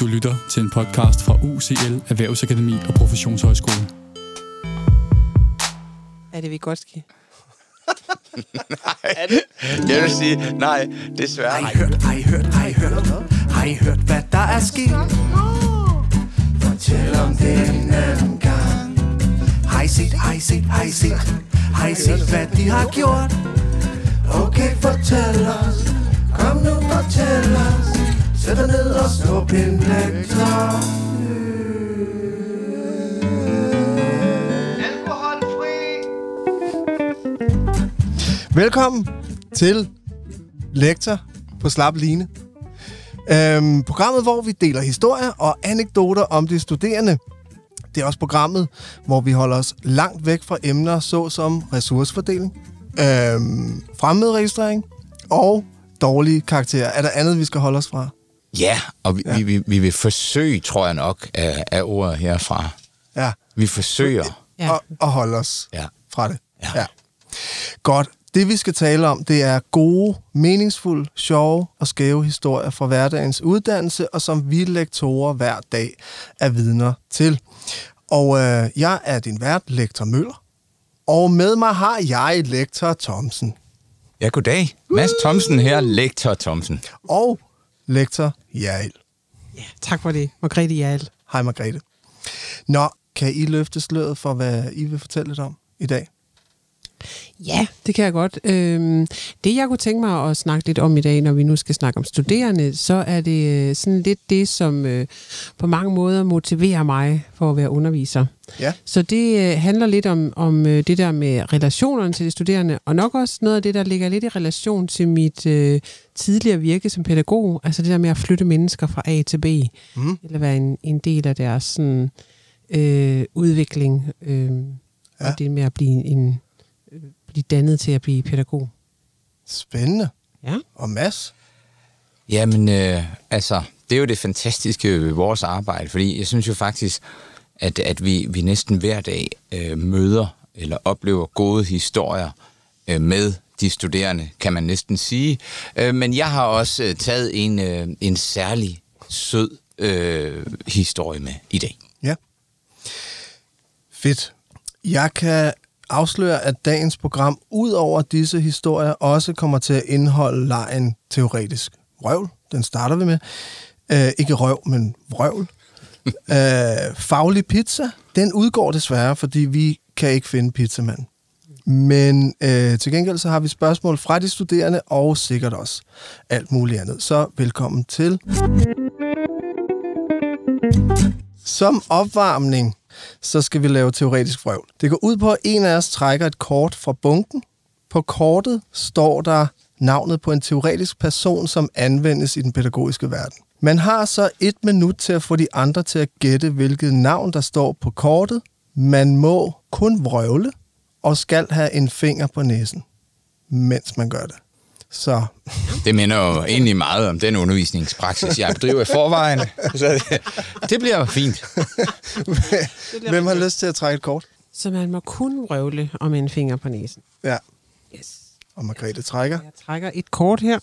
Du lytter til en podcast fra UCL Erhvervsakademi og Professionshøjskole. Er det Vygotsky? Jeg vil sige, nej, desværre. Har I hørt, har I hørt, har I hørt, har I hørt, hvad der er sket? Fortæl om det en anden gang. Har I set, har I set, har I set, har I set, hvad de har gjort? Okay, fortæl os, kom nu, fortæl os. Sæt dig ned og snup en lektor. Velkommen til Lektor på Slap Line. Øhm, programmet, hvor vi deler historier og anekdoter om de studerende. Det er også programmet, hvor vi holder os langt væk fra emner såsom ressourcefordeling, øhm, fremmedregistrering og dårlige karakterer. Er der andet, vi skal holde os fra? Ja, og vi, ja. Vi, vi, vi vil forsøge, tror jeg nok, af, af ordet herfra. Ja, Vi forsøger. Ja. og, og holde os Ja. fra det. Ja. ja. Godt. Det, vi skal tale om, det er gode, meningsfulde, sjove og skæve historier fra hverdagens uddannelse, og som vi lektorer hver dag er vidner til. Og øh, jeg er din vært, lektor Møller. Og med mig har jeg lektor Thomsen. Ja, goddag. Mads Thomsen her, lektor Thomsen. Og lektor Jarl. ja. Tak for det, Margrethe Jarl. Hej Margrethe. Nå, kan I løfte sløret for, hvad I vil fortælle lidt om i dag? Ja, det kan jeg godt. Øhm, det, jeg kunne tænke mig at snakke lidt om i dag, når vi nu skal snakke om studerende, så er det øh, sådan lidt det, som øh, på mange måder motiverer mig for at være underviser. Ja. Så det øh, handler lidt om, om øh, det der med relationerne til de studerende, og nok også noget af det, der ligger lidt i relation til mit øh, tidligere virke som pædagog, altså det der med at flytte mennesker fra A til B, Mm. eller være en, en del af deres sådan, øh, udvikling, øh, ja. Og det med at blive en blive dannet til at blive pædagog. Spændende. Ja. Og Mads? Jamen, øh, altså, det er jo det fantastiske ved vores arbejde, fordi jeg synes jo faktisk, at, at vi, vi næsten hver dag øh, møder eller oplever gode historier øh, med de studerende, kan man næsten sige. Øh, men jeg har også øh, taget en, øh, en særlig sød øh, historie med i dag. Ja. Fedt. Jeg kan afsløre, at dagens program, ud over disse historier, også kommer til at indeholde lejen teoretisk vrøvl. Den starter vi med. Øh, ikke røv, men vrøvl. øh, faglig pizza, den udgår desværre, fordi vi kan ikke finde pizzamand. Men øh, til gengæld så har vi spørgsmål fra de studerende, og sikkert også alt muligt andet. Så velkommen til. Som opvarmning, så skal vi lave teoretisk vrøvl. Det går ud på, at en af os trækker et kort fra bunken. På kortet står der navnet på en teoretisk person, som anvendes i den pædagogiske verden. Man har så et minut til at få de andre til at gætte, hvilket navn der står på kortet. Man må kun vrøvle og skal have en finger på næsen, mens man gør det. Så Det minder jo egentlig meget om den undervisningspraksis, jeg bedriver i forvejen. Så det, det bliver fint. hvem har lyst til at trække et kort? Så man må kun røvle om en finger på næsen. Ja, Yes. og Margrethe trækker. Jeg trækker et kort her.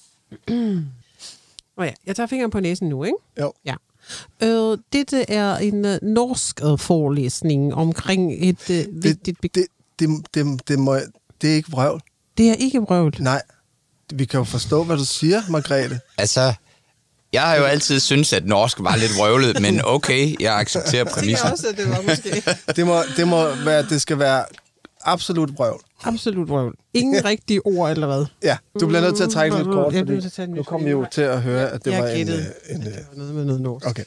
Og ja, jeg tager fingeren på næsen nu, ikke? Jo. Ja. Øh, dette er en uh, norsk uh, forelæsning omkring et uh, Det, vigtigt... Det, det, det, det, det, må, det er ikke vrøvl. det er ikke vrøvl. Nej, vi kan jo forstå, hvad du siger, Margrethe. Altså, jeg har jo altid syntes, at norsk var lidt røvlet, men okay, jeg accepterer præmissen. at det var måske... Det må, det må være, det skal være absolut vrøvl. Absolut vrøvl. Ingen rigtige ord, eller hvad? Ja, du bliver nødt til at trække lidt kort, Jeg fordi til nu kommer vi jo til at høre, at det Jeg var en, øh, en, øh, det var noget med noget norsk. Okay.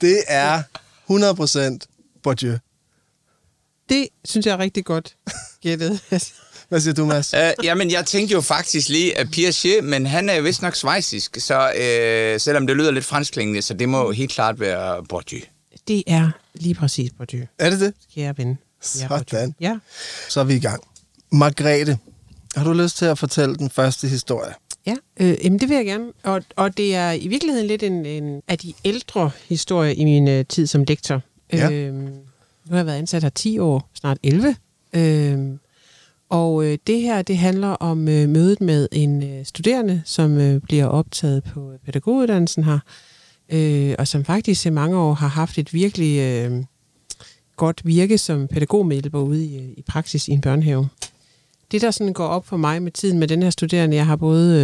Det er 100% Bourdieu. Det synes jeg er rigtig godt gættet. Hvad siger du, Mads? Uh, jamen, jeg tænkte jo faktisk lige at Piaget, men han er jo vist nok svejsisk, så uh, selvom det lyder lidt franskklingende, så det må helt klart være Bourdieu. det er lige præcis Bourdieu, Er det det? kære ven. Sådan. Ja. Så er vi i gang. Margrethe, har du lyst til at fortælle den første historie? Ja, øh, jamen det vil jeg gerne. Og, og det er i virkeligheden lidt en, en af de ældre historier i min øh, tid som lektor. Ja. Øhm, nu har jeg været ansat her 10 år, snart 11. Øhm, Og øh, det her, det handler om øh, mødet med en øh, studerende, som øh, bliver optaget på pædagoguddannelsen her, øh, og som faktisk i mange år har haft et virkelig øh, godt virke som pædagogmedhjælper ude i, øh, i praksis i en børnehave. Det, der sådan går op for mig med tiden med den her studerende, jeg har både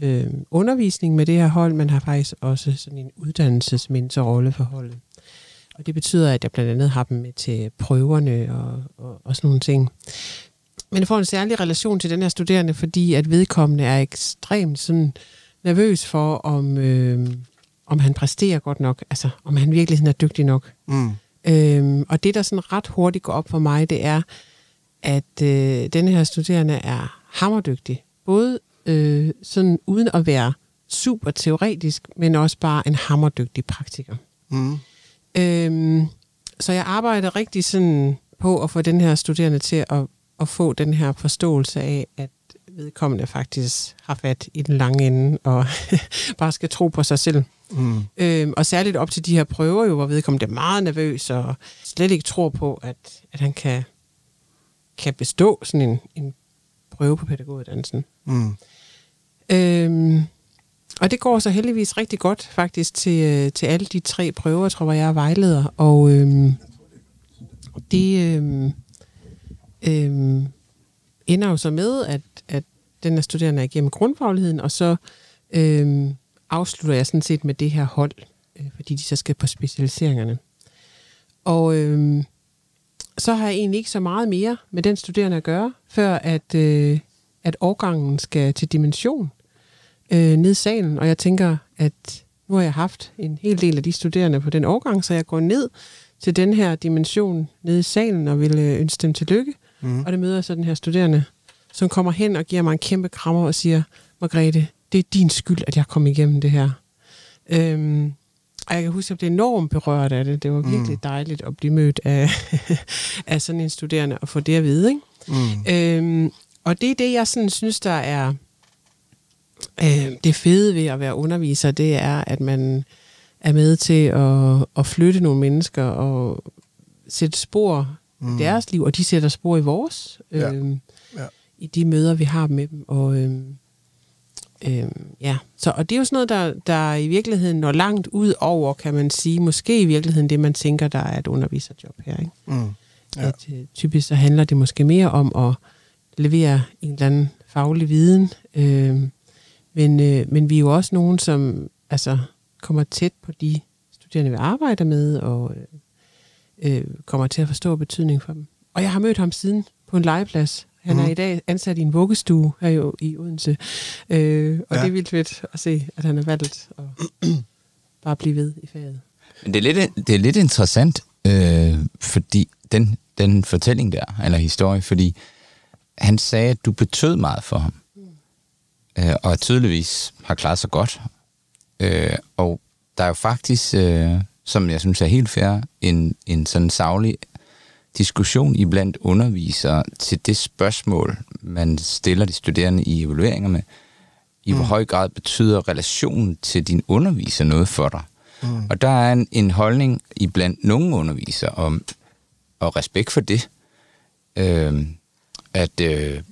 øh, øh, undervisning med det her hold, men har faktisk også sådan en uddannelsesmentorrolle for holdet. Og det betyder, at jeg blandt andet har dem med til prøverne og, og, og sådan nogle ting. Men jeg får en særlig relation til den her studerende, fordi at vedkommende er ekstremt sådan nervøs for, om, øh, om han præsterer godt nok, altså om han virkelig er dygtig nok. Mm. Øhm, og det, der sådan ret hurtigt går op for mig, det er, at øh, denne her studerende er hammerdygtig. Både øh, sådan uden at være super teoretisk, men også bare en hammerdygtig praktiker. Mm. Øhm, så jeg arbejder rigtig sådan på at få den her studerende til at, at få den her forståelse af, at vedkommende faktisk har fat i den lange ende, og bare skal tro på sig selv. Mm. Øhm, og særligt op til de her prøver, jo, hvor vedkommende er meget nervøs, og slet ikke tror på, at, at han kan, kan bestå sådan en, en prøve på pædagoguddannelsen. Mm. Øhm, og det går så heldigvis rigtig godt faktisk til, øh, til alle de tre prøver, tror jeg, jeg er vejleder. Og øhm, det øhm, øhm, ender jo så med, at, at den er studerende er igennem grundfagligheden, og så øhm, afslutter jeg sådan set med det her hold, øh, fordi de så skal på specialiseringerne. Og øhm, så har jeg egentlig ikke så meget mere med den studerende at gøre, før at, øh, at årgangen skal til dimension øh, ned i salen, og jeg tænker, at nu har jeg haft en hel del af de studerende på den årgang, så jeg går ned til den her dimension nede i salen og vil øh, ønske dem tillykke. Mm. Og det møder jeg så den her studerende, som kommer hen og giver mig en kæmpe krammer og siger, Margrethe, det er din skyld, at jeg kom igennem det her. Øhm, og jeg kan huske, at jeg blev enormt berørt af det. Det var virkelig mm. dejligt at blive mødt af, af sådan en studerende og få det at vide. Ikke? Mm. Øhm, og det er det, jeg sådan synes, der er øh, det fede ved at være underviser, det er, at man er med til at, at flytte nogle mennesker og sætte spor mm. i deres liv, og de sætter spor i vores, øh, Ja. Ja. i de møder, vi har med dem. Og, øh, øh, ja. så, og det er jo sådan noget, der, der i virkeligheden når langt ud over, kan man sige, måske i virkeligheden det, man tænker, der er et underviserjob her. Ikke? Mm. Ja. At, øh, typisk så handler det måske mere om at levere en eller anden faglig viden. Øh, men, øh, men vi er jo også nogen, som altså, kommer tæt på de studerende, vi arbejder med, og øh, øh, kommer til at forstå betydning for dem. Og jeg har mødt ham siden på en legeplads. Han er Mhm. i dag ansat i en vuggestue her jo i Odense. Øh, og Ja. det er vildt fedt at se, at han har valgt at bare blive ved i faget. Men det er lidt, det er lidt interessant, øh, fordi den, den fortælling der, eller historie, fordi han sagde, at du betød meget for ham. Øh, og tydeligvis har klaret sig godt. Øh, og der er jo faktisk, øh, som jeg synes er helt fair, en, en sådan savlig diskussion iblandt undervisere til det spørgsmål, man stiller de studerende i evalueringer med. I hvor høj grad betyder relationen til din underviser noget for dig? Mm. Og der er en, en holdning i blandt nogle undervisere om, og respekt for det, øh, at, øh,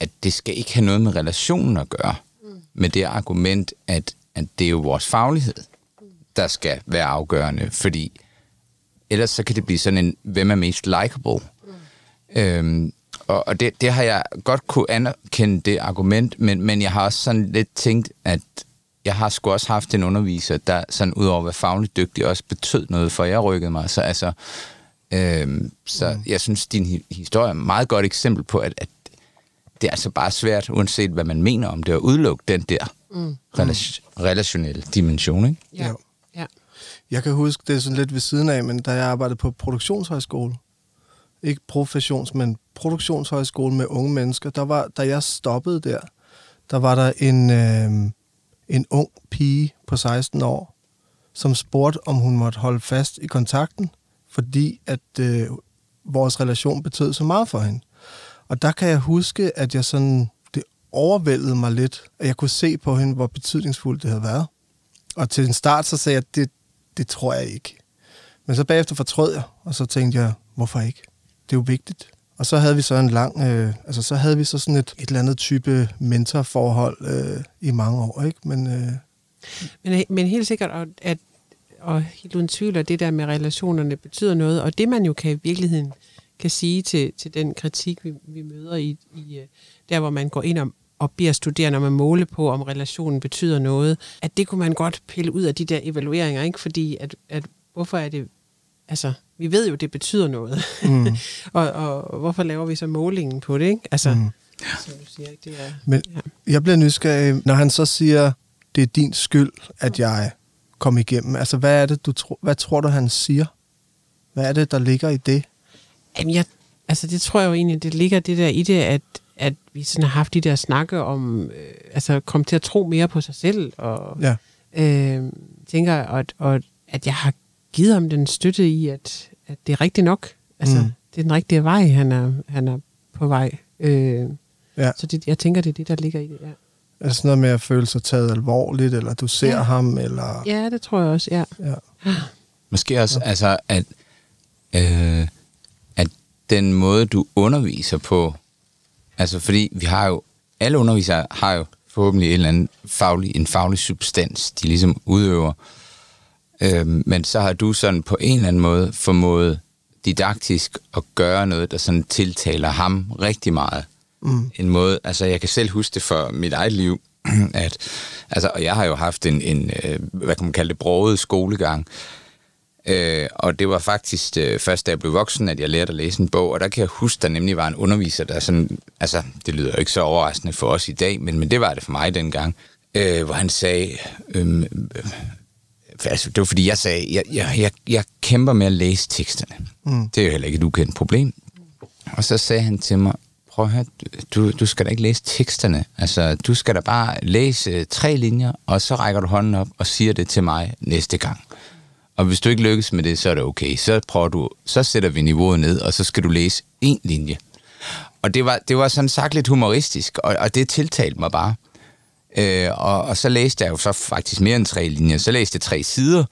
at det skal ikke have noget med relationen at gøre, mm. med det argument, at, at det er jo vores faglighed, der skal være afgørende, fordi ellers så kan det blive sådan en, hvem er mest likable? Mm. Øhm, og og det, det har jeg godt kunne anerkende det argument, men, men jeg har også sådan lidt tænkt, at jeg har sgu også haft en underviser, der sådan udover at være fagligt dygtig, også betød noget, for jeg rykkede mig. Så altså, øhm, så mm. jeg synes, din hi- historie er et meget godt eksempel på, at, at det er altså bare svært, uanset hvad man mener om det, at udelukke den der mm. relation, relationelle dimension, ikke? Ja. Ja. ja. Jeg kan huske, det er sådan lidt ved siden af, men da jeg arbejdede på produktionshøjskole, ikke professions, men produktionshøjskole med unge mennesker, der var, da jeg stoppede der, der var der en, øh, en ung pige på 16 år, som spurgte, om hun måtte holde fast i kontakten, fordi at øh, vores relation betød så meget for hende. Og der kan jeg huske, at jeg sådan, det overvældede mig lidt, at jeg kunne se på hende, hvor betydningsfuldt det havde været. Og til en start, så sagde jeg, at det, det tror jeg ikke. Men så bagefter fortrød jeg, og så tænkte jeg, hvorfor ikke? Det er jo vigtigt. Og så havde vi så en lang, øh, altså så havde vi så sådan et, et eller andet type mentorforhold øh, i mange år, ikke? Men øh, Men, men helt sikkert, at, at og helt uden tvivl, at det der med relationerne betyder noget, og det man jo kan i virkeligheden kan sige til, til den kritik, vi, vi møder i, i øh, der, hvor man går ind og, og beder studerende om måle på, om relationen betyder noget, at det kunne man godt pille ud af de der evalueringer, ikke? Fordi at, at hvorfor er det, altså, vi ved jo, det betyder noget. Mm. og, og hvorfor laver vi så målingen på det, ikke? Altså, mm. som du siger, det er... Men ja. jeg bliver nysgerrig, når han så siger, det er din skyld, at jeg kom igennem. Altså, hvad er det, du tror, hvad tror du, han siger? Hvad er det, der ligger i det? Jamen, jeg, altså det tror jeg jo egentlig, det ligger det der i det, at, at vi sådan har haft de der snakke om, øh, altså komme til at tro mere på sig selv, og Ja. øh, tænker, at, og, at jeg har givet ham den støtte i, at, at det er rigtigt nok. Altså, Mm. det er den rigtige vej, han er, han er på vej. Øh, Ja. Så det, jeg tænker, det er det, der ligger i det, ja. Er det sådan noget med at føle sig taget alvorligt, eller du ser Ja. ham, eller... Ja, det tror jeg også, ja. Ja. Måske også, altså, at, øh, at den måde, du underviser på, altså fordi vi har jo, alle undervisere har jo forhåbentlig en eller anden faglig, en faglig substans, de ligesom udøver. Øh, men så har du sådan på en eller anden måde formået didaktisk at gøre noget, der sådan tiltaler ham rigtig meget. Mm. En måde, altså jeg kan selv huske det for mit eget liv, at, altså, og jeg har jo haft en, en øh, hvad kan man kalde det, broget skolegang, Øh, og det var faktisk øh, først, da jeg blev voksen, at jeg lærte at læse en bog, og der kan jeg huske, der nemlig var en underviser, der sådan, altså det lyder jo ikke så overraskende for os i dag, men, men det var det for mig dengang, øh, hvor han sagde, øh, øh, altså, det var fordi jeg sagde, jeg, jeg, jeg, jeg kæmper med at læse teksterne. Mm. Det er jo heller ikke et ukendt problem. Og så sagde han til mig, prøv at høre, du, du skal da ikke læse teksterne. Altså, du skal da bare læse øh, tre linjer, og så rækker du hånden op og siger det til mig næste gang. Og hvis du ikke lykkes med det, så er det okay. Så prøver du, så sætter vi niveauet ned, og så skal du læse en linje. Og det var, det var sådan sagt lidt humoristisk, og, og det tiltalte mig bare. Øh, og, og så læste jeg jo så faktisk mere end tre linjer. Så læste jeg tre sider,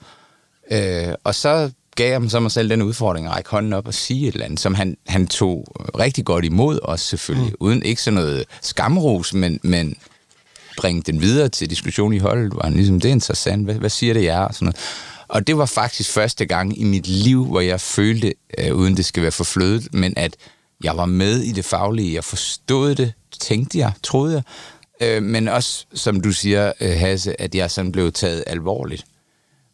øh, og så gav jeg så mig selv den udfordring at række hånden op og sige et eller andet, som han, han tog rigtig godt imod os selvfølgelig. Mm. Uden ikke sådan noget skamros, men, men bringe den videre til diskussion i holdet, hvor han ligesom, det er interessant, hvad, hvad siger det jer? Og, sådan noget og det var faktisk første gang i mit liv, hvor jeg følte, øh, uden det skal være for flødet, men at jeg var med i det faglige, jeg forstod det, tænkte jeg, troede jeg, øh, men også, som du siger, øh, Hasse, at jeg sådan blev taget alvorligt.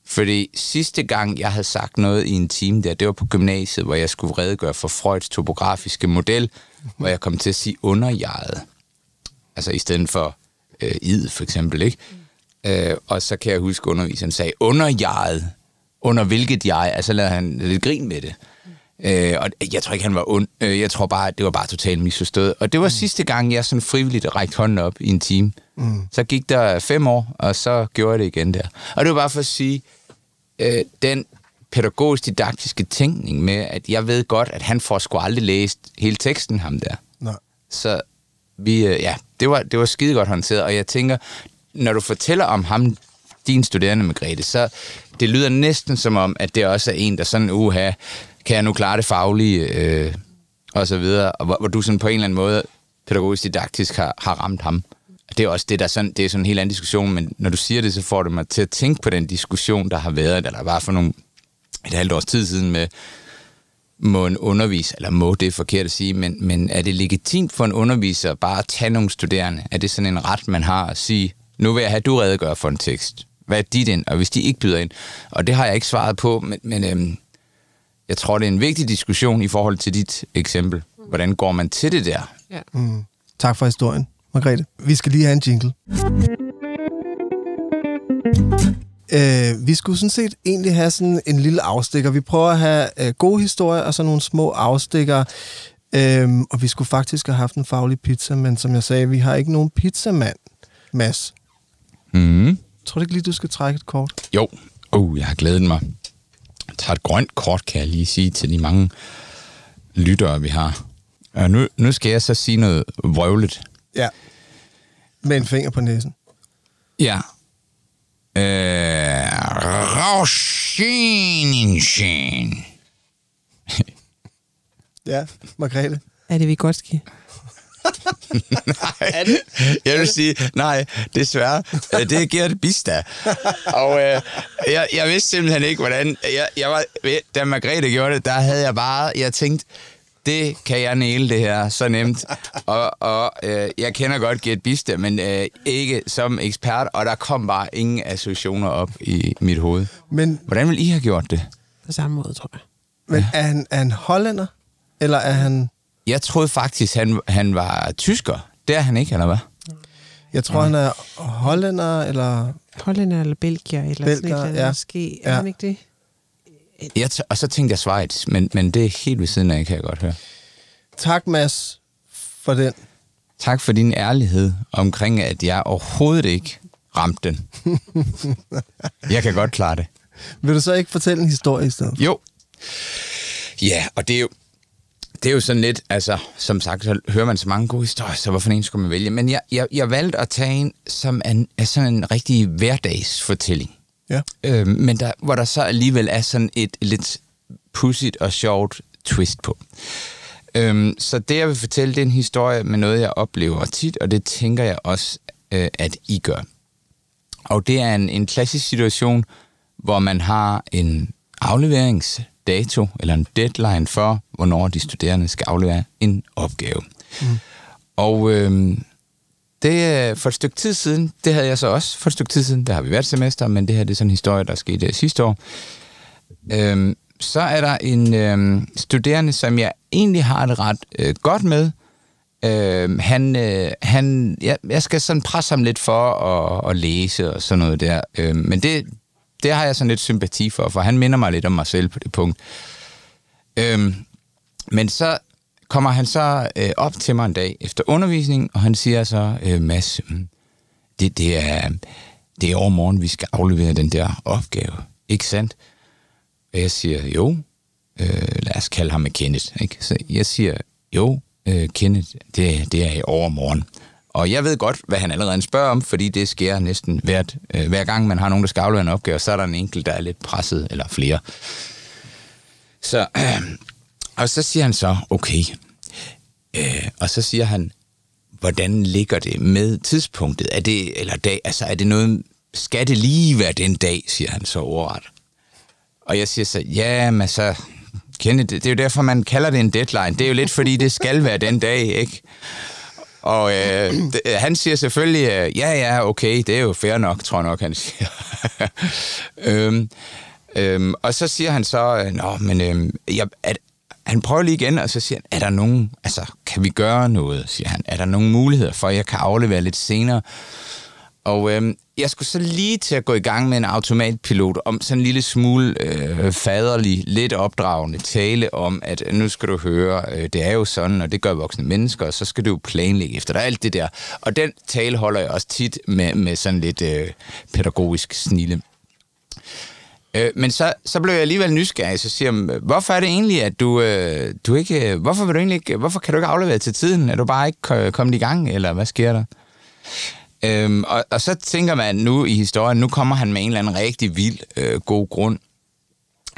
Fordi sidste gang, jeg havde sagt noget i en time der, det var på gymnasiet, hvor jeg skulle redegøre for Freuds topografiske model, hvor jeg kom til at sige underjejet. Altså i stedet for øh, id, for eksempel, ikke? Mm. Øh, og så kan jeg huske, underviseren sagde, underjeget, under hvilket jeg, altså lavede han lidt grin med det. Øh, og jeg tror ikke, han var ond. Øh, jeg tror bare, det var bare totalt misforstået. Og det var mm. sidste gang, jeg sådan frivilligt rækte hånden op i en time. Mm. Så gik der fem år, og så gjorde jeg det igen der. Og det var bare for at sige, øh, den pædagogisk-didaktiske tænkning med, at jeg ved godt, at han får sgu aldrig læst hele teksten, ham der. Nej. Så vi, øh, ja, det var, det var skide godt håndteret, og jeg tænker, når du fortæller om ham, din studerende Margrethe, så det lyder næsten som om, at det også er en, der sådan, uha, kan jeg nu klare det faglige, øh, og så videre, og hvor, hvor du sådan på en eller anden måde pædagogisk didaktisk har, har ramt ham. Det er også det, der sådan, det er sådan en helt anden diskussion, men når du siger det, så får det mig til at tænke på den diskussion, der har været, eller der var for nogle, et halvt års tid siden med, må en underviser, eller må det er forkert at sige, men, men er det legitimt for en underviser bare at tage nogle studerende? Er det sådan en ret, man har at sige, nu vil jeg have, du redegør for en tekst. Hvad er dit ind? Og hvis de ikke byder ind? Og det har jeg ikke svaret på, men, men øhm, jeg tror, det er en vigtig diskussion i forhold til dit eksempel. Hvordan går man til det der? ja. Mm. Tak for historien, Margrethe. Vi skal lige have en jingle. Øh, vi skulle sådan set egentlig have sådan en lille afstikker. Vi prøver at have øh, gode historier og så nogle små afstikker. Øhm, og vi skulle faktisk have haft en faglig pizza, men som jeg sagde, vi har ikke nogen pizzamand, Mads. Mm. Tror du ikke lige, du skal trække et kort? Jo, oh, jeg har glædet mig. Jeg tager et grønt kort, kan jeg lige sige til de mange lyttere, vi har. Og nu, nu skal jeg så sige noget vrøvlet. Ja. Med en finger på næsen. Ja. Øh, Rauschinchen. Ja, Margrethe. Er det Vygotsky? Nej, jeg vil sige, nej, desværre. Øh, Det er Gert Bista. Og øh, jeg, jeg vidste simpelthen ikke, hvordan... Jeg, jeg var, da Margrethe gjorde det, der havde jeg bare... Jeg tænkte, det kan jeg næle det her så nemt. Og, og øh, jeg kender godt Gert Bista, men øh, ikke som ekspert, og der kom bare ingen associationer op i mit hoved. Men, Hvordan vil I have gjort det? På samme måde, tror jeg. men er, han, er han hollænder? Eller er han... Jeg troede faktisk, han, han var tysker. Det er han ikke, eller hvad? Jeg tror, han er hollænder, eller... Hollænder eller Belgier, eller sådan Belgier, eller andet, ja. måske. Er Ja. han ikke det? Jeg t- og så tænkte jeg Schweiz, men, men det er helt ved siden af, kan jeg godt høre. Tak, Mads, for den. Tak for din ærlighed omkring, at jeg overhovedet ikke ramte den. jeg kan godt klare det. Vil du så ikke fortælle en historie i stedet? Jo. Ja, og det er jo, det er jo sådan lidt, altså, som sagt, så hører man så mange gode historier, så hvorfor en skulle man vælge? Men jeg, jeg, jeg valgte at tage en, som er, er sådan en rigtig hverdagsfortælling. Ja. Øh, men der, hvor der så alligevel er sådan et lidt pudsigt og sjovt twist på. Øhm, så det, jeg vil fortælle, det er en historie med noget, jeg oplever tit, og det tænker jeg også, øh, at I gør. Og det er en, en klassisk situation, hvor man har en afleveringsdato, eller en deadline for, hvornår de studerende skal aflevere en opgave. Mm. Og øh, det er for et stykke tid siden, det havde jeg så også for et stykke tid siden, det har vi hvert semester, men det her det er sådan en historie, der skete sidste år. Øhm, så er der en øhm, studerende, som jeg egentlig har det ret øh, godt med. Øhm, han, øh, han, jeg, jeg skal sådan presse ham lidt for at, at læse og sådan noget der. Øhm, men det, det har jeg sådan lidt sympati for, for han minder mig lidt om mig selv på det punkt. Øhm, men så kommer han så øh, op til mig en dag efter undervisning, og han siger så, øh, Mads, hmm, det, det, er, det er overmorgen, vi skal aflevere den der opgave. Ikke sandt? Og jeg siger, jo, øh, lad os kalde ham Kenneth. Ikke? Så jeg siger, jo, øh, Kenneth, det, det er i overmorgen. Og jeg ved godt, hvad han allerede spørger om, fordi det sker næsten hvert, øh, hver gang, man har nogen, der skal aflevere en opgave, så er der en enkelt, der er lidt presset, eller flere. Så, øh, og så siger han så, okay. Øh, og så siger han, hvordan ligger det med tidspunktet? Er det, eller dag, altså er det noget, skal det lige være den dag, siger han så overret. Og jeg siger så, ja, men så, Kenneth, det, det er jo derfor, man kalder det en deadline. Det er jo lidt, fordi det skal være den dag, ikke? Og øh, d- øh, han siger selvfølgelig, øh, ja, ja, okay, det er jo fair nok, tror jeg nok, han siger. øhm, øhm, og så siger han så, øh, nå, men øh, jeg, at, han prøver lige igen, og så siger han, er der nogen, altså, kan vi gøre noget, siger han. Er der nogen muligheder for, at jeg kan aflevere lidt senere? Og øh, jeg skulle så lige til at gå i gang med en automatpilot om sådan en lille smule øh, faderlig, lidt opdragende tale om, at nu skal du høre, øh, det er jo sådan, og det gør voksne mennesker, og så skal du jo planlægge efter dig, alt det der. Og den tale holder jeg også tit med, med sådan lidt øh, pædagogisk snille. Øh, men så, så blev jeg alligevel nysgerrig, så siger jeg, hvorfor er det egentlig, at du, øh, du ikke, hvorfor vil du egentlig ikke, hvorfor kan du ikke aflevere til tiden? Er du bare ikke øh, kommet i gang, eller hvad sker der? Øhm, og, og så tænker man nu i historien, nu kommer han med en eller anden rigtig vild øh, god grund.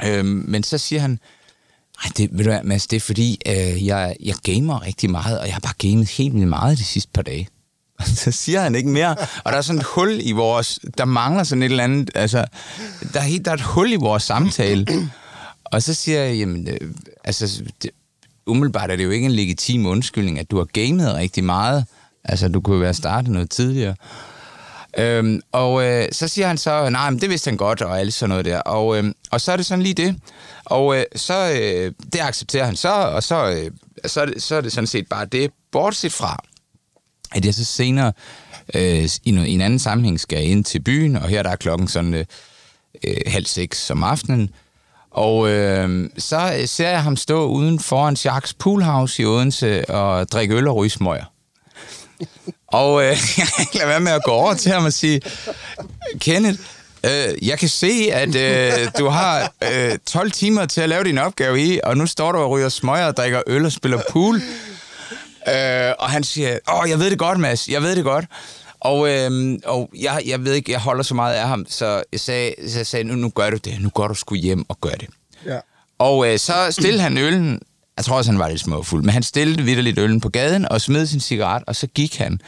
Øhm, men så siger han, nej, det, ved du hvad, Mads, det er fordi, øh, jeg, jeg gamer rigtig meget, og jeg har bare gamet helt vildt meget de sidste par dage. Og så siger han ikke mere. Og der er sådan et hul i vores... Der mangler sådan et eller andet... Altså, der er, helt, der er et hul i vores samtale. Og så siger jeg, jamen... Øh, altså, det, umiddelbart er det jo ikke en legitim undskyldning, at du har gamet rigtig meget. Altså, du kunne jo være startet noget tidligere. Øhm, og øh, så siger han så, nej, men det vidste han godt, og alt sådan noget der. Og, øh, og så er det sådan lige det. Og øh, så, øh, det accepterer han så, og så, øh, så, er det, så er det sådan set bare det, bortset fra, at jeg så senere øh, i, no, i en anden sammenhæng skal ind til byen, og her der er klokken sådan øh, øh, halv seks om aftenen. Og øh, så øh, ser jeg ham stå uden foran Jacques Poolhouse i Odense og drikke øl og ryge smøger. Og øh, jeg kan ikke lade være med at gå over til ham og sige, Kenneth, øh, jeg kan se, at øh, du har øh, 12 timer til at lave din opgave i, og nu står du og ryger smøger og drikker øl og spiller pool. Øh, og han siger, åh, jeg ved det godt, Mads, jeg ved det godt. Og, øh, og jeg, jeg ved ikke, jeg holder så meget af ham, så jeg sagde, så jeg sagde nu, nu gør du det, nu går du sgu hjem og gør det. Ja. Og øh, så stillede han øllen jeg tror også, han var lidt småfuld. Men han stillede vidderligt øllen på gaden og smed sin cigaret, og så gik han.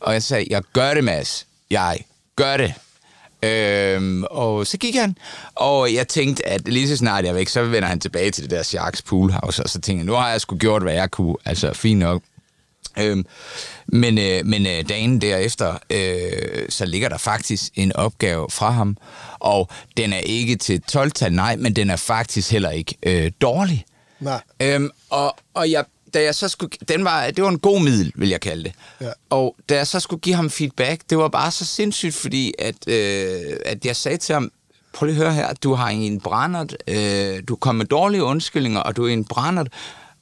Og jeg sagde, jeg gør det, Mads. Jeg gør det. Øhm, og så gik han, og jeg tænkte, at lige så snart jeg er væk, så vender han tilbage til det der Sharks Poolhouse, og så tænkte jeg, nu har jeg sgu gjort, hvad jeg kunne. Altså, fint nok. Øhm, men øh, men øh, dagen derefter, øh, så ligger der faktisk en opgave fra ham, og den er ikke til 12 nej, men den er faktisk heller ikke øh, dårlig. Nej. Øhm, og, og jeg, da jeg så skulle, den var, det var en god middel, vil jeg kalde det. Ja. Og da jeg så skulle give ham feedback, det var bare så sindssygt, fordi at, øh, at jeg sagde til ham, prøv lige at høre her, du har en brændert, øh, du kom med dårlige undskyldninger, og du er en brændert,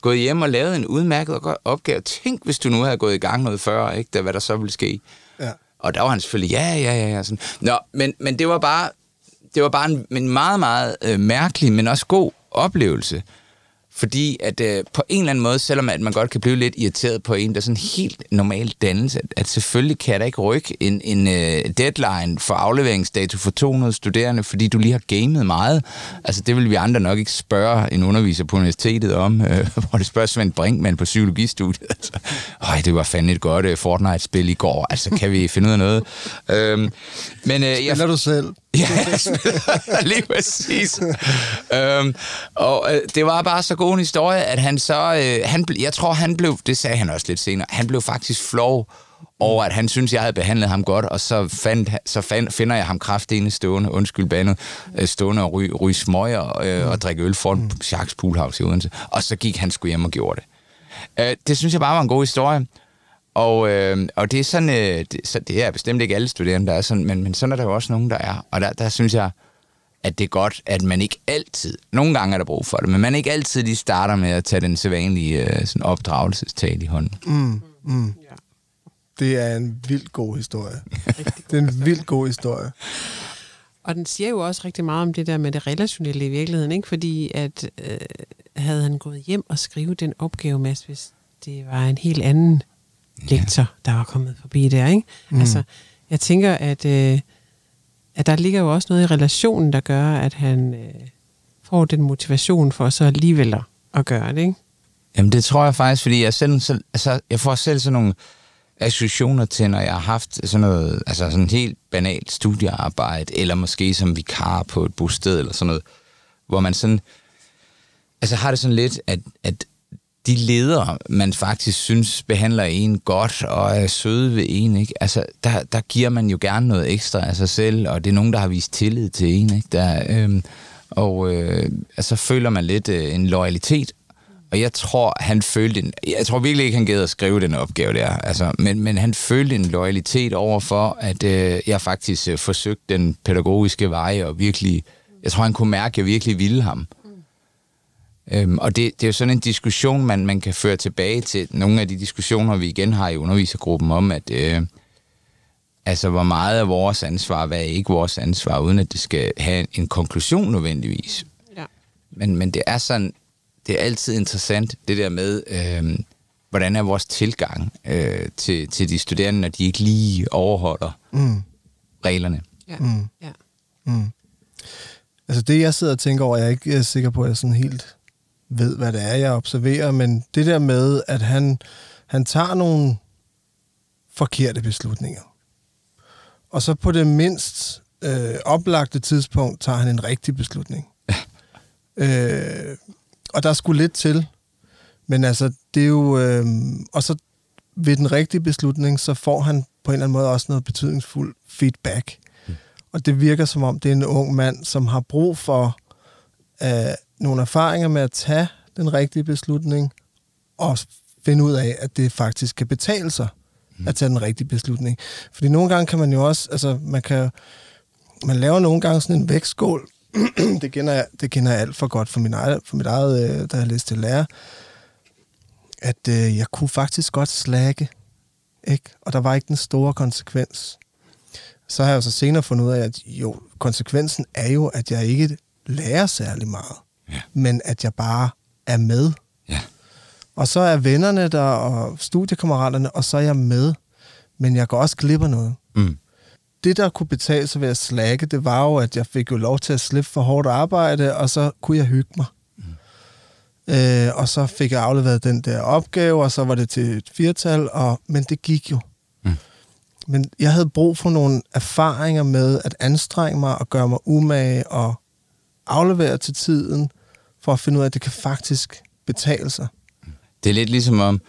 gået hjem og lavet en udmærket opgave. Tænk, hvis du nu havde gået i gang noget før, ikke? Da, hvad der så ville ske. Ja. Og der var han selvfølgelig, ja, ja, ja. ja sådan. Nå, men, men det var bare, det var bare en, en meget, meget øh, mærkelig, men også god oplevelse. Fordi at øh, på en eller anden måde, selvom at man godt kan blive lidt irriteret på en, der er sådan helt normal dannelse, at, at selvfølgelig kan der ikke rykke en, en øh, deadline for afleveringsdato for 200 studerende, fordi du lige har gamet meget. Altså det vil vi andre nok ikke spørge en underviser på universitetet om, øh, hvor det spørger Svend Brinkmann på psykologistudiet. Altså, Øj, det var fandme et godt øh, Fortnite-spil i går. Altså kan vi finde ud af noget? Øhm, men, øh, jeg, Spiller du selv? Ja, lige præcis. øhm, og øh, det var bare så god en historie, at han så, øh, han, jeg tror han blev, det sagde han også lidt senere, han blev faktisk flov over, at han synes jeg havde behandlet ham godt, og så, fandt, så fandt, finder jeg ham kraftedende stående, undskyld bandet, øh, stående og ryge, ry smøger øh, og drikke øl foran mm. Jacques Poolhouse i Odense. Og så gik han sgu hjem og gjorde det. Øh, det synes jeg bare var en god historie. Og, øh, og det er sådan, øh, det, så det er bestemt ikke alle studerende, der er sådan, men, men sådan er der jo også nogen, der er. Og der, der synes jeg, at det er godt, at man ikke altid, nogle gange er der brug for det, men man ikke altid lige starter med at tage den sædvanlige øh, sådan opdragelsestal i hånden. Mm, mm. Ja. Det er en vildt god historie. det er en vildt god historie. Og den siger jo også rigtig meget om det der med det relationelle i virkeligheden, ikke? Fordi at øh, havde han gået hjem og skrive den opgave, Mads, hvis det var en helt anden lektor, der var kommet forbi der, ikke? Mm. Altså, jeg tænker, at, øh, at der ligger jo også noget i relationen, der gør, at han øh, får den motivation for så alligevel at, gøre det, ikke? Jamen det tror jeg faktisk, fordi jeg, selv, så, altså, jeg får selv sådan nogle associationer til, når jeg har haft sådan noget, altså sådan helt banalt studiearbejde, eller måske som vikar på et bosted eller sådan noget, hvor man sådan, altså har det sådan lidt, at, at de ledere, man faktisk synes behandler en godt og er søde ved en, ikke? Altså, der, der giver man jo gerne noget ekstra af sig selv, og det er nogen, der har vist tillid til en, ikke? Der, øhm, og øh, altså føler man lidt øh, en loyalitet. Og jeg tror, han følte en, jeg tror virkelig ikke, han gad at skrive den opgave der, altså, men, men han følte en loyalitet over for, at øh, jeg faktisk øh, forsøgte den pædagogiske vej, og virkelig, jeg tror, han kunne mærke, at jeg virkelig ville ham. Øhm, og det, det er jo sådan en diskussion, man, man kan føre tilbage til nogle af de diskussioner, vi igen har i undervisergruppen om, at øh, altså, hvor meget er vores ansvar, hvad er ikke vores ansvar, uden at det skal have en, en konklusion nødvendigvis. Ja. Men, men det er sådan, det er altid interessant, det der med, øh, hvordan er vores tilgang øh, til, til de studerende, når de ikke lige overholder Mm. reglerne. Ja. Mm. ja. Mm. Altså det, jeg sidder og tænker over, jeg er ikke øh, sikker på, at jeg sådan helt ved, hvad det er, jeg observerer, men det der med, at han, han tager nogle forkerte beslutninger. Og så på det mindst øh, oplagte tidspunkt tager han en rigtig beslutning. øh, og der skulle lidt til. Men altså, det er jo... Øh, og så ved den rigtige beslutning, så får han på en eller anden måde også noget betydningsfuld feedback. Og det virker som om, det er en ung mand, som har brug for øh, nogle erfaringer med at tage den rigtige beslutning, og finde ud af, at det faktisk kan betale sig at tage den rigtige beslutning. Fordi nogle gange kan man jo også, altså man kan, man laver nogle gange sådan en vægtskål, det kender jeg, det kender jeg alt for godt for, min eget, for mit eget, øh, da jeg læste til lærer, at øh, jeg kunne faktisk godt slække, ikke? og der var ikke den store konsekvens. Så har jeg jo så senere fundet ud af, at jo, konsekvensen er jo, at jeg ikke lærer særlig meget, Ja. men at jeg bare er med. Ja. Og så er vennerne der, og studiekammeraterne, og så er jeg med, men jeg går også glip af noget. Mm. Det, der kunne betale sig ved at slække, det var jo, at jeg fik jo lov til at slippe for hårdt arbejde, og så kunne jeg hygge mig. Øh, og så fik jeg afleveret den der opgave, og så var det til et firtal, og, men det gik jo. Mm. Men jeg havde brug for nogle erfaringer med at anstrenge mig og gøre mig umage og aflevere til tiden, for at finde ud af, at det kan faktisk betale sig. Det er lidt ligesom om,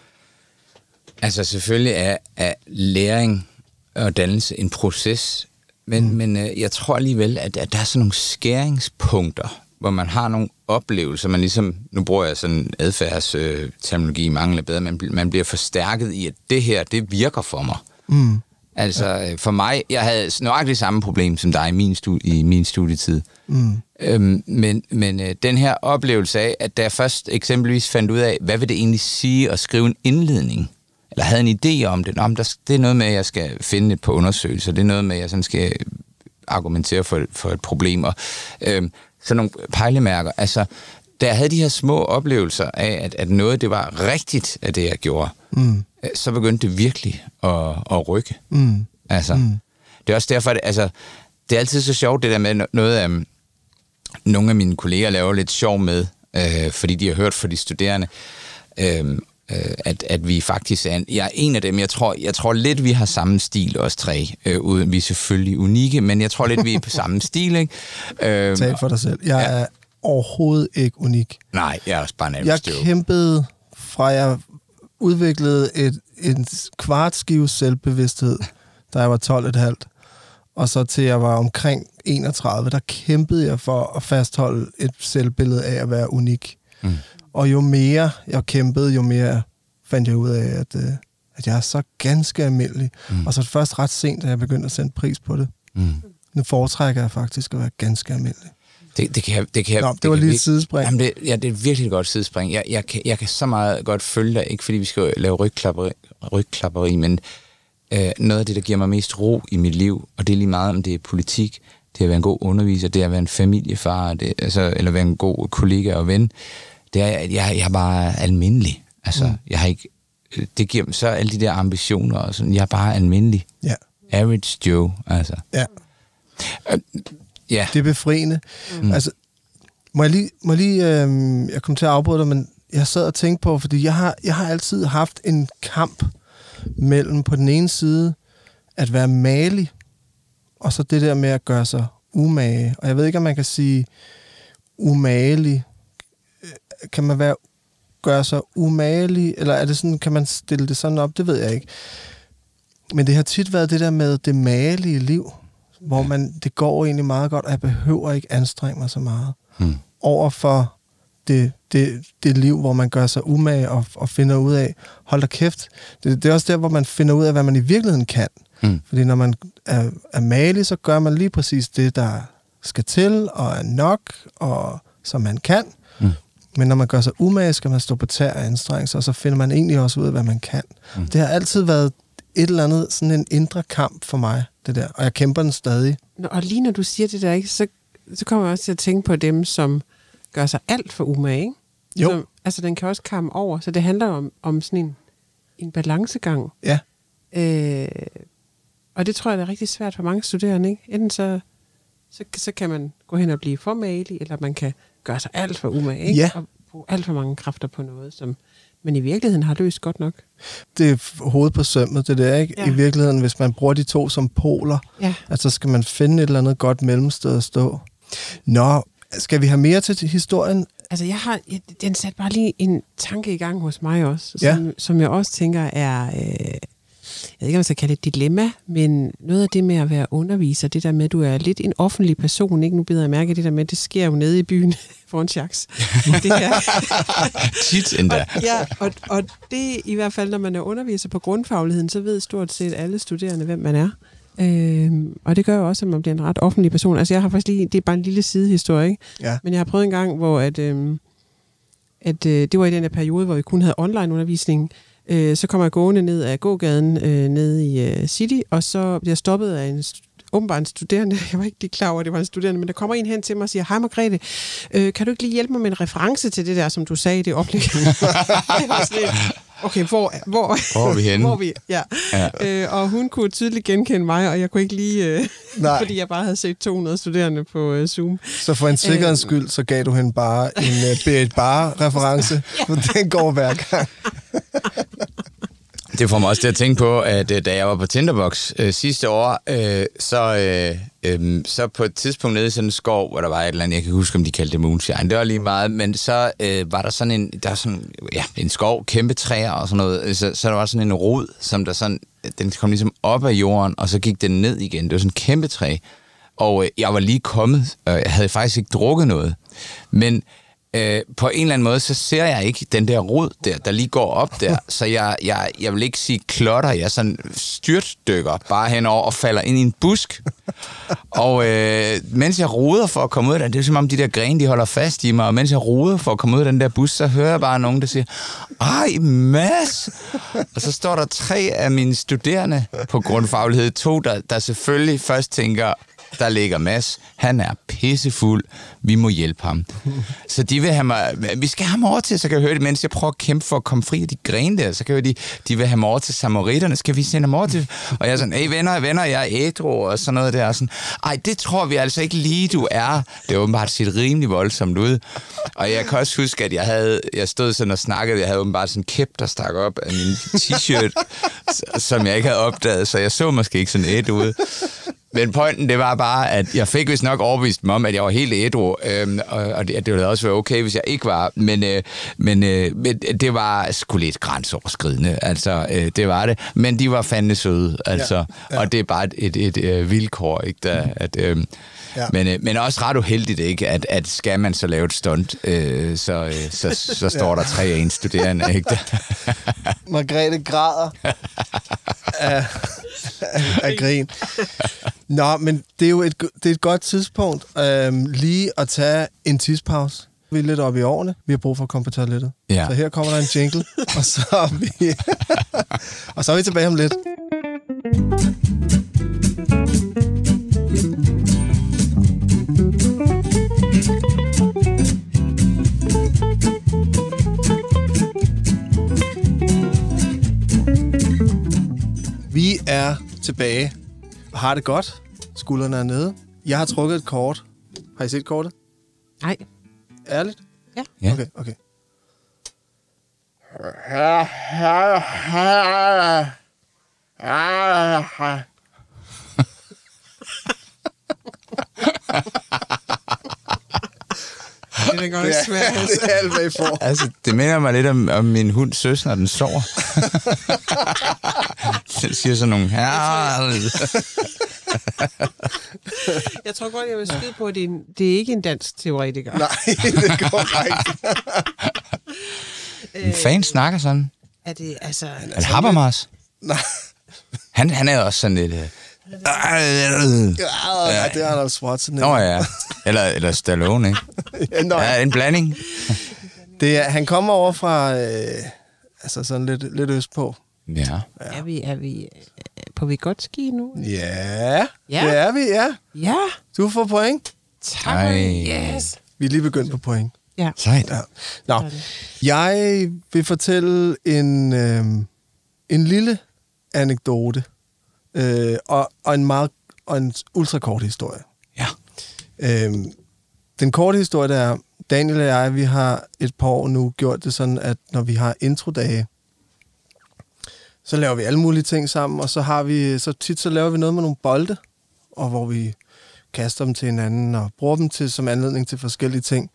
altså selvfølgelig er, er læring og dannelse en proces, men, mm. men øh, jeg tror alligevel, at, at der er sådan nogle skæringspunkter, hvor man har nogle oplevelser, man ligesom, nu bruger jeg sådan adfærdsterminologi i mangler bedre, man, man bliver forstærket i, at det her, det virker for mig. Mm. Altså ja. for mig, jeg havde nøjagtigt samme problem som dig i min, studi- i min studietid. Mm. Øhm, men men øh, den her oplevelse af, at da jeg først eksempelvis fandt ud af, hvad vil det egentlig sige at skrive en indledning, eller havde en idé om det, Nå, der, det er noget med, at jeg skal finde et på undersøgelser, det er noget med, at jeg sådan skal argumentere for, for et problem, og øhm, sådan nogle pejlemærker. Altså, da jeg havde de her små oplevelser af, at, at noget det var rigtigt af det, jeg gjorde, Mm. øh, så begyndte det virkelig at, at rykke. Mm. Altså, mm. Det er også derfor, at, altså, det er altid så sjovt, det der med no- noget af... Um, nogle af mine kolleger laver lidt sjov med, øh, fordi de har hørt fra de studerende, øh, øh, at, at vi faktisk er en, jeg er en af dem. Jeg tror, jeg tror lidt, vi har samme stil, os tre. Øh, uden, vi er selvfølgelig unikke, men jeg tror lidt, vi er på samme stil. Ikke? Øh, Tal for dig selv. Jeg Ja. er overhovedet ikke unik. nej, jeg er også bare Jeg nærmest kæmpede fra jeg udviklede et, en kvartskive selvbevidsthed, da jeg var 12,5, og så til jeg var omkring 31, der kæmpede jeg for at fastholde et selvbillede af at være unik. Mm. Og jo mere jeg kæmpede, jo mere fandt jeg ud af, at, øh, at jeg er så ganske almindelig. Mm. Og så det først ret sent, at jeg begyndte at sætte pris på det. Mm. Nu foretrækker jeg faktisk at være ganske almindelig. Det, det kan jeg, det kan jeg, Nå, det var kan lige et sidespring. Jamen det, ja, det er virkelig et godt sidespring. Jeg, jeg, kan, jeg kan så meget godt følge dig, ikke fordi vi skal lave rygklapperi, rygklapperi men øh, noget af det, der giver mig mest ro i mit liv, og det er lige meget, om det er politik, det er at være en god underviser, det er at være en familiefar, det, altså, eller være en god kollega og ven, det er, at jeg, jeg er bare almindelig. Altså, mm. jeg har ikke, det giver mig så alle de der ambitioner, og sådan, jeg er bare almindelig. Ja, Average Joe, altså. ja. Ja, Det er befriende. Mm. Altså, må jeg lige... Må jeg, lige øh, jeg kom til at afbryde dig, men jeg sad og tænkte på, fordi jeg har, jeg har altid haft en kamp mellem på den ene side at være malig, og så det der med at gøre sig umage. Og jeg ved ikke, om man kan sige umagelig. Øh, Kan man være gøre sig umagelig, eller er det sådan, kan man stille det sådan op? Det ved jeg ikke. Men det har tit været det der med det magelige liv, hvor man, det går egentlig meget godt, og jeg behøver ikke anstrenge mig så meget. Hmm. Over for det, det, det liv, hvor man gør sig umage og, og finder ud af, hold da kæft, det, det er også der, hvor man finder ud af, hvad man i virkeligheden kan. Mm. Fordi når man er, er malig, så gør man lige præcis det, der skal til, og er nok, og som man kan. Mm. Men når man gør sig umage, skal man stå på tær og anstrenge sig, og så finder man egentlig også ud af, hvad man kan. Mm. Det har altid været et eller andet, sådan en indre kamp for mig, det der. Og jeg kæmper den stadig. Nå, Og lige når du siger det der, ikke, så, så kommer jeg også til at tænke på dem, som gør sig alt for umage. Ikke? Jo. Som, altså, den kan også komme over, så det handler om, om sådan en, en balancegang. Ja, Øh, og det tror jeg, det er rigtig svært for mange studerende. Ikke? Enten så, så, så kan man gå hen og blive for malig, eller man kan gøre sig alt for umage. Ikke? Ja. Og bruge alt for mange kræfter på noget, som man i virkeligheden har løst godt nok. det er hovedet på sømmet, det der, ikke? Ja. I virkeligheden, hvis man bruger de to som poler, Ja. at så skal man finde et eller andet godt mellemsted at stå. Nå, skal vi have mere til historien? Altså, jeg har, jeg, den satte bare lige en tanke i gang hos mig også, Ja. som, som jeg også tænker er, øh, jeg ved ikke, om man skal kalde det et dilemma, men noget af det med at være underviser, det der med, at du er lidt en offentlig person, ikke? Nu bider jeg mærke det der med, at det sker jo nede i byen foran Jacques. det her. tit endda. ja, og, og det i hvert fald, når man er underviser på grundfagligheden, så ved stort set alle studerende, hvem man er. Øhm, og det gør jo også, at man bliver en ret offentlig person. Altså jeg har faktisk lige, det er bare en lille sidehistorie, ikke? Ja. Men jeg har prøvet en gang, hvor at, øhm, at øh, det var i den her periode, hvor vi kun havde online undervisning. Øh, så kommer jeg gående ned ad gågaden øh, nede i øh, City, og så bliver jeg stoppet af en åbenbart en studerende. Jeg var ikke lige klar over, at det var en studerende, men der kommer en hen til mig og siger, hej Margrethe, øh, kan du ikke lige hjælpe mig med en reference til det der, som du sagde i det oplæg? det var sådan Okay, hvor, hvor, Hvor er vi henne? hvor vi, ja. Ja. ja. Øh, og hun kunne tydeligt genkende mig, og jeg kunne ikke lige, øh, Nej. fordi jeg bare havde set 200 studerende på øh, Zoom. Så for en sikkerheds skyld, så gav du hende bare en uh, Berit Bare-reference, for den går hver gang. Det får mig også til at tænke på, at øh, da jeg var på Tinderbox øh, sidste år, øh, så, øh, øh, så på et tidspunkt nede i sådan en skov, hvor der var et eller andet, jeg kan ikke huske, om de kaldte det moonshine, det var lige meget, men så øh, var der sådan en, der var sådan, ja, en skov, kæmpe træer og sådan noget, øh, så, så der var sådan en rod, som der sådan, den kom ligesom op af jorden, og så gik den ned igen. Det var sådan en kæmpe træ. Og øh, jeg var lige kommet, og jeg havde faktisk ikke drukket noget. Men øh, på en eller anden måde, så ser jeg ikke den der rod der, der lige går op der. Så jeg, jeg, jeg vil ikke sige klotter, jeg sådan styrtdykker bare henover og falder ind i en busk. Og øh, mens jeg roder for at komme ud af den, det er som om de der grene, de holder fast i mig, og mens jeg roder for at komme ud af den der bus, så hører jeg bare nogen, der siger, ej, Mads! Og så står der tre af mine studerende på grundfaglighed 2, der, der selvfølgelig først tænker, der ligger Mads, han er pissefuld, vi må hjælpe ham. Så de vil have mig, vi skal have ham over til, så kan jeg høre det, mens jeg prøver at kæmpe for at komme fri af de grene der, så kan jeg høre, de, de vil have mig over til samaritterne, skal vi sende ham over til? Og jeg er sådan, hey venner, venner, jeg er ædru, og sådan noget der, og sådan, ej, det tror vi altså ikke lige, du er. Det er åbenbart set rimelig voldsomt ud. Og jeg kan også huske, at jeg havde, jeg stod sådan og snakkede, jeg havde åbenbart sådan en kæp, der stak op af min t-shirt, som jeg ikke havde opdaget, så jeg så måske ikke sådan et ud. Men pointen, det var bare, at jeg fik vist nok overbevist mig om, at jeg var helt ædru, øhm, og, og det, det ville også være okay, hvis jeg ikke var. Men, øh, men, øh, men det var sgu lidt grænseoverskridende, altså øh, det var det. Men de var fandme søde, altså. Ja, ja. Og det er bare et, et, et, et vilkår, ikke? Der, at, øh, Ja. ja. men, øh, men også ret uheldigt, ikke? At, at skal man så lave et stunt, øh, så, øh, så, så står der tre af en studerende, ikke? Margrethe græder af, af, af grin. Nå, men det er jo et, det er et godt tidspunkt øhm, lige at tage en tidspause. Vi er lidt oppe i årene. Vi har brug for at komme på toilettet. Ja. Så her kommer der en jingle, og så er vi, og så er vi tilbage om lidt. Vi er tilbage har det godt. Skuldrene er nede. Jeg har trukket et kort. Har I set kortet? Nej. Ærligt? Ja. Okay, okay. Det er godt nok svært. det er alt, hvad I får. Altså, det minder mig lidt om, om min hund søs, når den sover. den siger sådan nogle... Ja, Jeg tror godt, jeg vil skyde på, at det er, en, det er ikke en dansk teoretiker. Nej, det er korrekt. en fan snakker sådan. Er det, altså... Er det Habermas? Nej. Han, han er også sådan lidt... Ja, det er Arnold Schwarzenegger. Nå ja, eller, eller Stallone, ikke? Ja, nå, Ja, en blanding. det er, han kommer over fra, øh, altså sådan lidt, lidt østpå. Ja. Er vi, er vi øh, på Vigotski nu? Ja, Ja. det er vi, ja. Ja. Du får point. Ej. Yes. Vi er lige begyndt på point. Ja. Sejt. Ja. Nå, jeg vil fortælle en, øh, en lille anekdote øh, og, og en meget og en ultrakort historie. Ja. Øhm, den korte historie der er, Daniel og jeg, vi har et par år nu gjort det sådan, at når vi har introdage, så laver vi alle mulige ting sammen, og så har vi, så tit så laver vi noget med nogle bolde, og hvor vi kaster dem til hinanden og bruger dem til som anledning til forskellige ting.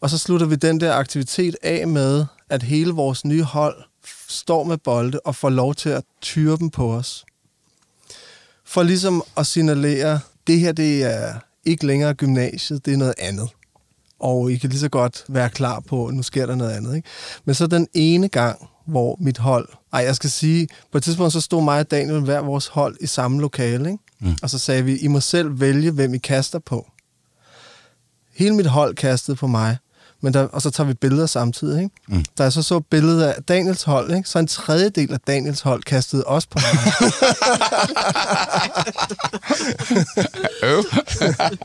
Og så slutter vi den der aktivitet af med, at hele vores nye hold står med bolde og får lov til at tyre dem på os. For ligesom at signalere, det her det er ikke længere gymnasiet, det er noget andet. Og I kan lige så godt være klar på, at nu sker der noget andet. Ikke? Men så den ene gang, hvor mit hold... Ej, jeg skal sige, på et tidspunkt så stod mig og Daniel hver vores hold i samme lokale. Ikke? Mm. Og så sagde vi, I må selv vælge, hvem I kaster på. Hele mit hold kastede på mig. Men der, og så tager vi billeder samtidig. Ikke? Mm. Da jeg så så billedet af Daniels hold, ikke? så en tredjedel af Daniels hold kastede også på mig. Øv.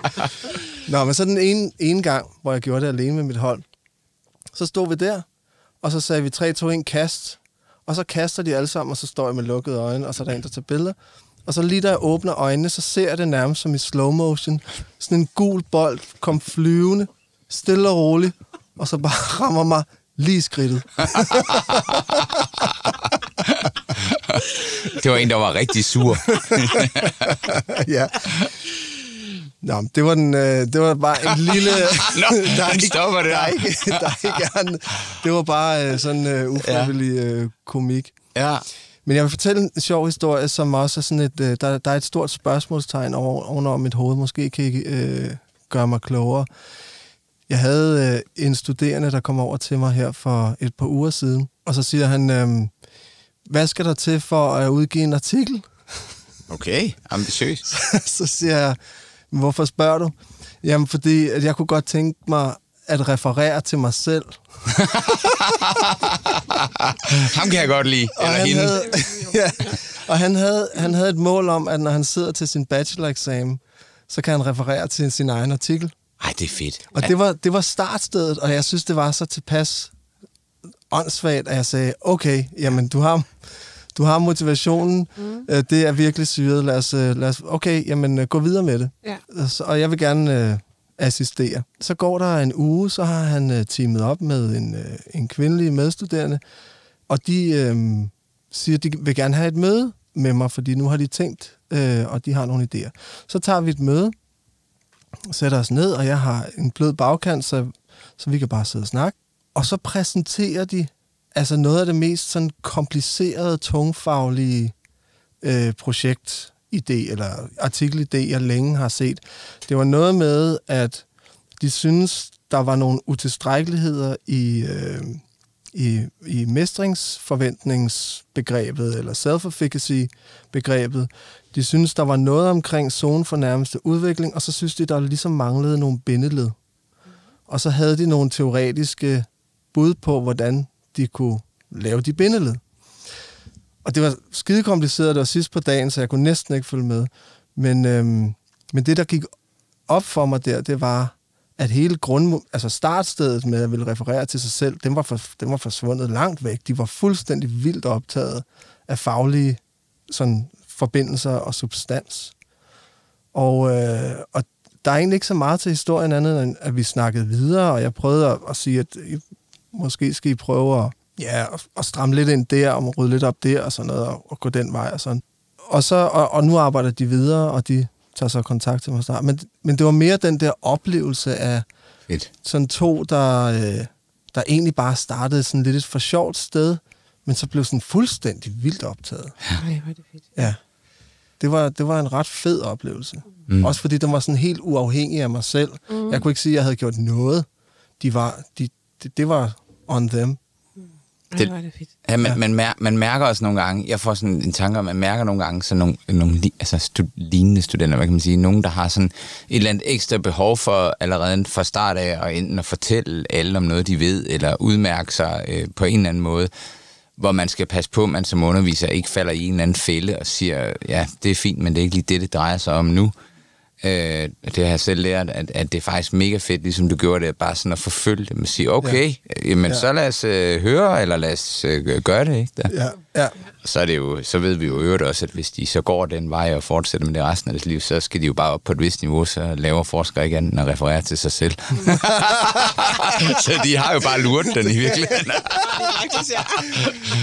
Nå, men så den ene, ene gang, hvor jeg gjorde det alene med mit hold, så stod vi der, og så sagde vi 3, 2, 1, kast. og så kaster de alle sammen, og så står jeg med lukkede øjne, og så er der en, der tager billeder. Og så lige da jeg åbner øjnene, så ser jeg det nærmest som i slow motion. Sådan en gul bold kom flyvende, stille og roligt, og så bare rammer mig lige i skridtet. Det var en, der var rigtig sur. ja. Nå, det var, den, øh, det var bare en lille... Nå, den stopper der. der. Der er ikke, der er ikke andet. Det var bare øh, sådan øh, ufrivillig øh, komik. Ja. Men jeg vil fortælle en sjov historie, som også er sådan et... Øh, der, der er et stort spørgsmålstegn over, ovenover mit hoved. Måske kan I øh, gøre mig klogere. Jeg havde øh, en studerende, der kom over til mig her for et par uger siden, og så siger han, øh, hvad skal der til for at udgive en artikel? Okay, ambitiøs. så siger jeg, hvorfor spørger du? Jamen, fordi at jeg kunne godt tænke mig at referere til mig selv. Ham kan jeg godt lide. Og Eller han, hende. havde, ja, og han havde, han havde et mål om, at når han sidder til sin bacheloreksamen, så kan han referere til sin egen artikel. Ej, det er fedt. Og det var, det var startstedet, og jeg synes, det var så tilpas åndssvagt, at jeg sagde, okay, jamen du har, du har motivationen, mm. det er virkelig syret, lad os, øh, lad os okay, jamen øh, gå videre med det. Ja. Så, og jeg vil gerne øh, assistere. Så går der en uge, så har han øh, teamet op med en, øh, en kvindelig medstuderende, og de øh, siger, at de vil gerne have et møde med mig, fordi nu har de tænkt, øh, og de har nogle idéer. Så tager vi et møde, sætter os ned, og jeg har en blød bagkant, så, så vi kan bare sidde og snakke. Og så præsenterer de altså noget af det mest sådan komplicerede, tungfaglige øh, projektidé, eller artikelidé, jeg længe har set. Det var noget med, at de synes, der var nogle utilstrækkeligheder i, øh, i, i mestringsforventningsbegrebet, eller self-efficacy-begrebet. De synes, der var noget omkring zone for nærmeste udvikling, og så synes de, der ligesom manglede nogle bindeled. Og så havde de nogle teoretiske bud på, hvordan de kunne lave de bindeled. Og det var skide kompliceret, det var sidst på dagen, så jeg kunne næsten ikke følge med. Men, øhm, men det, der gik op for mig der, det var, at hele grund, altså startstedet med at ville referere til sig selv, den var, for, den var forsvundet langt væk. De var fuldstændig vildt optaget af faglige sådan, forbindelser og substans. Og, øh, og der er egentlig ikke så meget til historien andet, end at vi snakkede videre, og jeg prøvede at, at sige, at I, måske skal I prøve at, ja, at, at stramme lidt ind der, og rydde lidt op der, og sådan noget, og, og gå den vej og sådan. Og, så, og, og nu arbejder de videre, og de tager så kontakt til mig snart. Men, men det var mere den der oplevelse af Fedt. sådan to, der, øh, der egentlig bare startede sådan lidt et for sjovt sted, men så blev sådan fuldstændig vildt optaget. Ej, hvor er det fedt. Ja. Det var, det var en ret fed oplevelse. Mm. Også fordi den var sådan helt uafhængig af mig selv. Mm. Jeg kunne ikke sige, at jeg havde gjort noget. De var, de, det, det var on them. Det- er det fedt. Ja, man, man, mær, man mærker også nogle gange, jeg får sådan en tanke om, man mærker nogle gange sådan nogle, nogle altså stud, lignende studenter, hvad kan man sige, nogen, der har sådan et eller andet ekstra behov for allerede fra start af at enten at fortælle alle om noget, de ved, eller udmærke sig øh, på en eller anden måde, hvor man skal passe på, at man som underviser ikke falder i en eller anden fælde og siger, ja, det er fint, men det er ikke lige det, det drejer sig om nu. Øh, det har jeg selv lært, at, at det er faktisk mega fedt, ligesom du gjorde det, bare sådan at forfølge det, og sige, okay, ja. jamen Ja. så lad os øh, høre, eller lad os øh, gøre det, ikke? Der. Ja, ja. Så, er det jo, så ved vi jo øvrigt også, at hvis de så går den vej og fortsætter med det resten af deres liv, så skal de jo bare op på et vist niveau, så laver forskere ikke andet end at referere til sig selv. så de har jo bare lurt den i virkeligheden.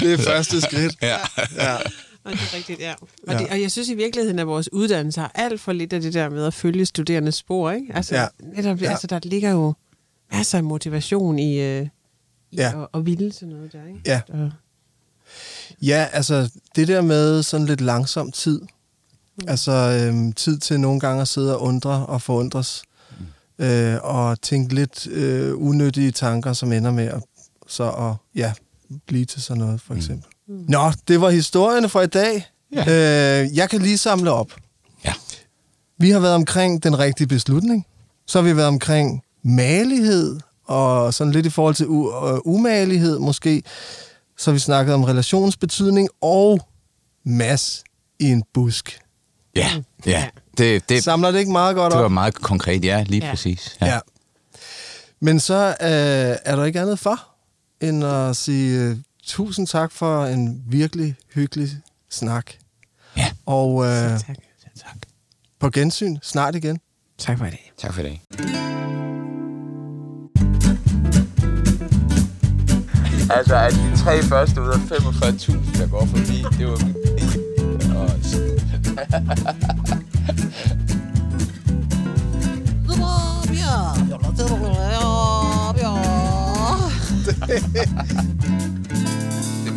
Det er første skridt. ja. Ja. Og det er rigtigt, ja. Og, det, og jeg synes i virkeligheden, at vores uddannelse har alt for lidt af det der med at følge studerendes spor, ikke? Altså, Ja. ja. netop, Ja. ja. altså der ligger jo masser af motivation i, øh, i Ja. ja. at, at ville sådan noget der, ikke? Ja. Og, Ja, altså det der med sådan lidt langsom tid. Mm. Altså øhm, tid til nogle gange at sidde og undre og forundres. Mm. Øh, og tænke lidt øh, unødige tanker, som ender med at, så at ja, blive til sådan noget, for eksempel. Mm. Nå, det var historierne for i dag. Ja. Øh, jeg kan lige samle op. ja. Vi har været omkring den rigtige beslutning. Så har vi været omkring malighed, og sådan lidt i forhold til u- øh, umalighed måske. Så har vi snakket om relationsbetydning og mas i en busk. Ja, ja. Det, det, Samler det ikke meget godt det var op? meget konkret, ja, lige ja. Ja. præcis. Ja. Men så øh, er der ikke andet for, end at sige øh, tusind tak for en virkelig hyggelig snak. Ja. Og øh, Tak. Tak. på gensyn snart igen. Tak for i dag. Tak for i dag. Altså, at de tre første ud af 45.000, der går forbi, det var vildt. Og- Det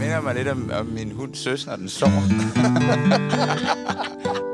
minder mig lidt om, om min hund søs, når den sover.